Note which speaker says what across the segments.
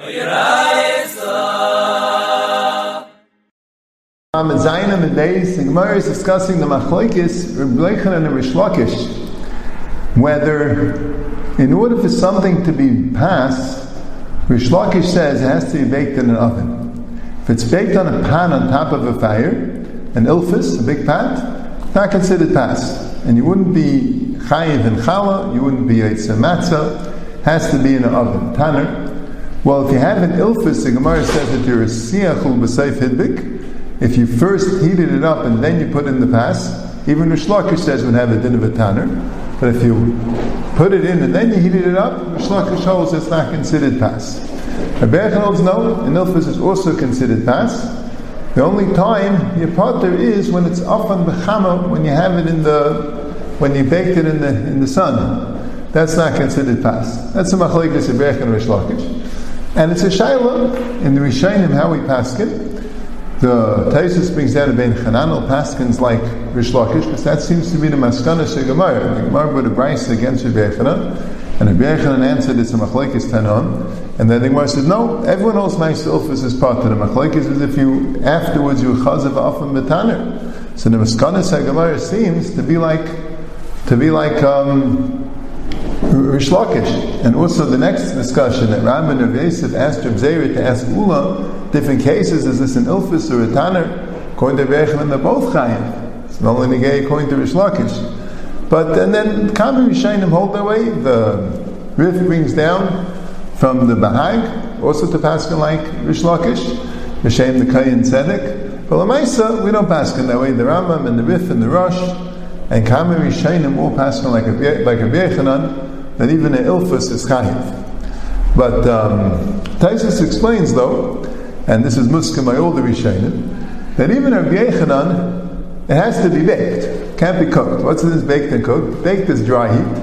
Speaker 1: Um, in Zainam and Beis, Gemara is discussing the Machlokes, Reb and Rish whether in order for something to be passed, Rish Lakish says it has to be baked in an oven. If it's baked on a pan on top of a fire, an ilfis, a big pat, not considered pass. And you wouldn't be chayiv and challah, you wouldn't be yitzah matzah, has to be in an oven. Tanner. Well, if you have an ilfis, the Gemara says that you're a siachul b'seif hidbik, if you first heated it up and then you put in the pass, even Rish Lakish says would have a din of a tanner. But if you put it in and then you heated it up, Rish Lakish holds it's not considered pass. Rabbi holds no, an Ilfis is also considered pass. The only time your part there is when it's up on bechama, when you have it in the, when you baked it in the in the sun. That's not considered pass. That's a machlekes of and Rish. And it's a shayla in the Rishonim how we pass it. The Taisus brings down a Ben Chananel Paskins like Rish Lakish, because that seems to be the Maskana Shegamar. The Gemara put a Bryce against Rabbi Yechanan, and Rabbi Yechanan answered it's a Machlaikis Tanon, and then the Gemara said, no, everyone else Ma'is Ilfis is part of the Machlaikis, is if you, afterwards, you chazav often betaner. So the Maskana Shegamar seems to be like, to be like, um, Rish Lakish. And also the next discussion that Ram and Yosef asked Rav Zera to ask Ula, different cases, is this an Ilfis or a Tanner? According to Rechman, they're both Chayim. It's not only gay according to Rish Lakish. But and then Kamer Rishayim hold their way. The Rif brings down from the Bahag, also to Paskin like Rish Lakish, Rishayim the Kayin Tzedek. But Lamaisa, we don't pass that way. The Rambam and the Rif and the Rosh and Kamer Rishayim all pass like a like a Bechanan, that even an Ilfus is Chayiv. But um, Taisus explains though and this is Muskim by all the Rishonim, that even a Yechanan, it has to be baked, can't be cooked. What's this baked and cooked? Baked is dry heat.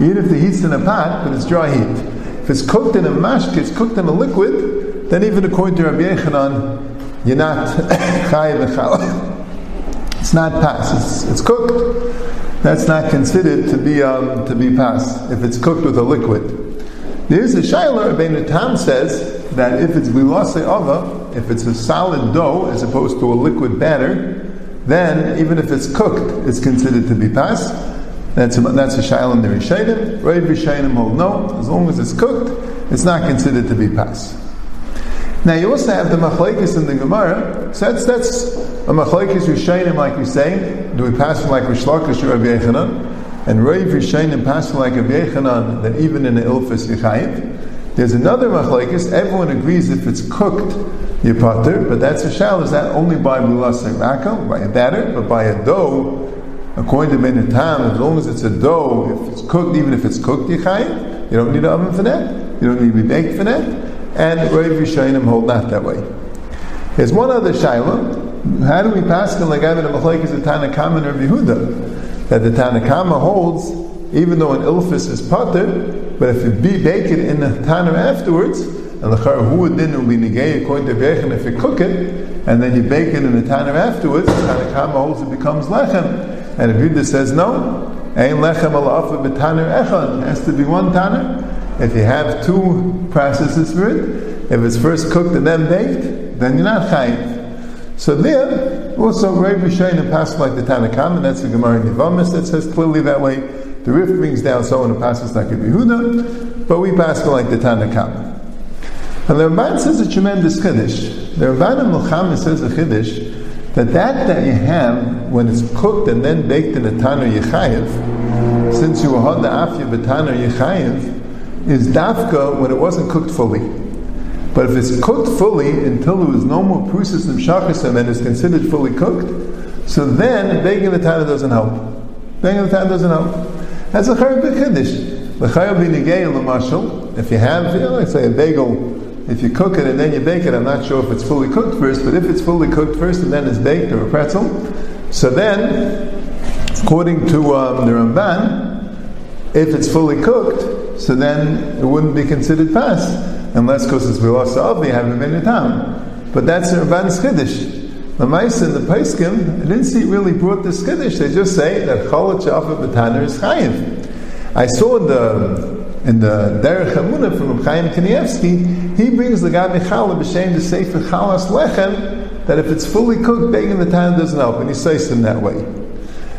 Speaker 1: Even if the heat's in a pot, but it's dry heat. If it's cooked in a mashk, it's cooked in a liquid, then even according to Rabbi Yechanan, you're not chayiv and It's not pass. It's, it's, cooked. That's not considered to be um, to be pass if it's cooked with a liquid. There's a shayla. Rabbi Tam says that if it's bilase ava, if it's a solid dough as opposed to a liquid batter, then even if it's cooked, it's considered to be pas. That's a, that's a shail in the Rishayim. Rav Rishayim hold no, as long as it's cooked, it's not considered to be pas. Now you also have the machlekes in the Gemara. So that's that's a machlekes Rishayim, like you say. Do we pass from like Rish Lakish or Rabbi? And Rav Rishayim pass from like Rabbi Yechanan that even in the ilfis yichayiv. There's another machlekes. Everyone agrees if it's cooked, you but that's a shal. Is that only by mulas rakel, by a batter, but by a dough? According to Benatam, as long as it's a dough, if it's cooked, even if it's cooked, you You don't need an oven for that. You don't need to be baked for that. And Rav Yishayim hold not that way. There's one other shaila. How do we pass the like Avin Machlekes the Tanakama and Rabbi Yehuda? That the Tanakama holds, even though an ilfis is potter, but if you be bake it in the tanner afterwards, and the charhu din will be negay according to Bechem if you cook it, and then you bake it in the tanner afterwards, the Tanakama holds it becomes lechem. And if Yudah says no, ein lechem alafa b'tanner it has to be one tanner. If you have two processes for it, if it's first cooked and then baked, then you're not chayiv. So there, also Rav Rishayim passed like the Tanakam, and that's the Gemara in Nivamis that says clearly that way. The Rif brings down so someone who passes like a Yehuda, but we pass like the Tanakam. And the Ramban says a tremendous chiddush. The Ramban in Muhammad says a chiddush that that that you have when it's cooked and then baked in a tanner yichayev, since you had the afya b'tanner yichayev, is dafka when it wasn't cooked fully. But if it's cooked fully until there was no more prusis and and is considered fully cooked, so then baking the tanner doesn't help. Baking the tanner doesn't help. That's a chayav b'chiddush. The chayav b'nigay l'mashal. If you have, you know, let's say a bagel, if you cook it and then you bake it, I'm not sure if it's fully cooked first, but if it's fully cooked first and then it's baked or a pretzel, so then, according to um, the Ramban, if it's fully cooked, so then it wouldn't be considered pas, unless because it's bilas of you haven't been tam. But that's the Ramban's chiddush. The mice in the Paiskim, I didn't see really brought the Kiddush. They just say that Cholat Shafa B'Taner is Chayiv. I saw in the in the Derech Emunah from Chaim Kanievsky, he brings the Gabi Challah b'shem the Sefer Chalas Lechem that if it's fully cooked, baking the time doesn't help, and he says in that way.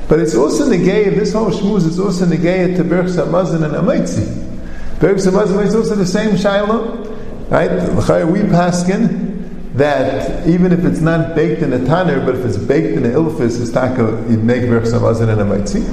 Speaker 1: But it's also negay, this whole shmuz is also negay to Berch Samazin and Amaitzi. Berch Samazin is also the same Shiloh, right? We paskin that even if it's not baked in a tanner, but if it's baked in an ilfis, it's taka, you make Berch Samazin and Amaitzi.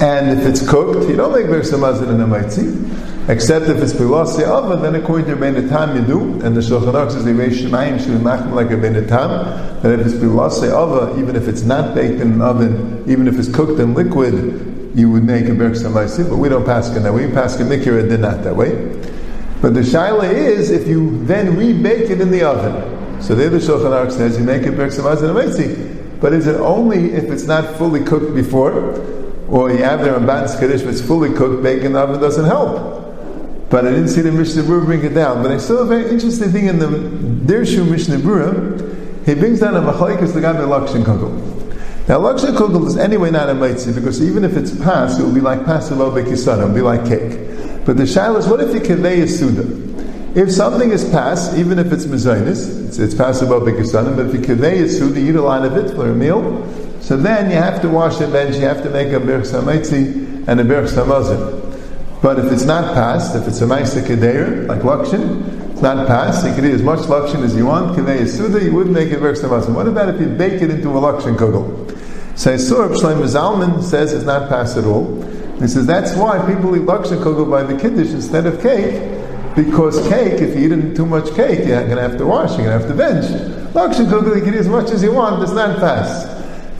Speaker 1: And if it's cooked, you don't make Berch Samazin and Amaitzi. Except if it's pilasi oven, then according to Rebbeinu Tam you do, and the Shulchan Aruch says Reish Shemayim should be machem like Rebbeinu Tam, that if it's pilasi oven, even if it's not baked in an oven, even if it's cooked in liquid, you would make a berch samaisi, but we don't pass it that way. We pass a mikra did not that way. But the shaila is if you then rebake it in the oven. So there the Shulchan Aruch says you make it a berch samaisi But is it only if it's not fully cooked before, or you have the Ramban's Kaddish, it's fully cooked, baked in the oven doesn't help? But I didn't see the Mishnah Berurah bring it down. But I saw a very interesting thing in the Dirshu Mishnah Berurah. He brings down a machlaikas the guy Lakshin Kugel. Now Lakshin Kugel is anyway not a mitzi because even if it's passed, it will be like passive obekisana, it will be like cake. But the shaila is, what if you kaveh is suda? If something is passed, even if it's mezainis, it's, it's passive obekisana, but if you kaveh is suda, eat a lot of it for a meal, so then you have to wash the bench, you have to make a birch samaitzi and a birch samazin. But if it's not passed, if it's a Maisa Kedeir, like Lakshin, it's not passed, you can eat as much Lakshin as you want, Kedei Suda, you wouldn't make it very Samazim. What about if you bake it into a Lakshin Kugel? So Surab Shlomo Zalman says it's not passed at all. He says that's why people eat Lakshin Kugel by the Kiddush instead of cake, because cake, if you eat too much cake, you're going to have to wash, you're going to have to bench. Lakshin Kugel, you can eat as much as you want, it's not fast.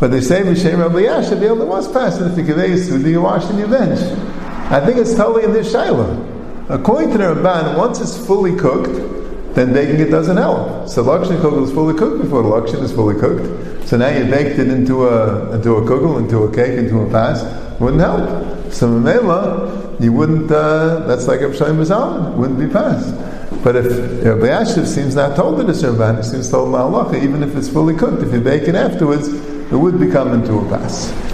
Speaker 1: But they say Mishem Rabbi Yasha, the other was fast, and if you Kedei Suda, you wash and you bench. I think it's totally in this Shaila. According to the Ramban, once it's fully cooked, then baking it doesn't help. So Lakshan kugel is fully cooked before the Lakshan is fully cooked. So now you baked it into a into a kugel, into a cake, into a pas. Wouldn't help. So Mamela, you wouldn't. Uh, that's like Abshayim Bazalman. Wouldn't be passed. But if Rabbi Ashiv seems not told it as Ramban, it seems told Ma'alacha, even if it's fully cooked, if you bake it afterwards, it would become into a pass.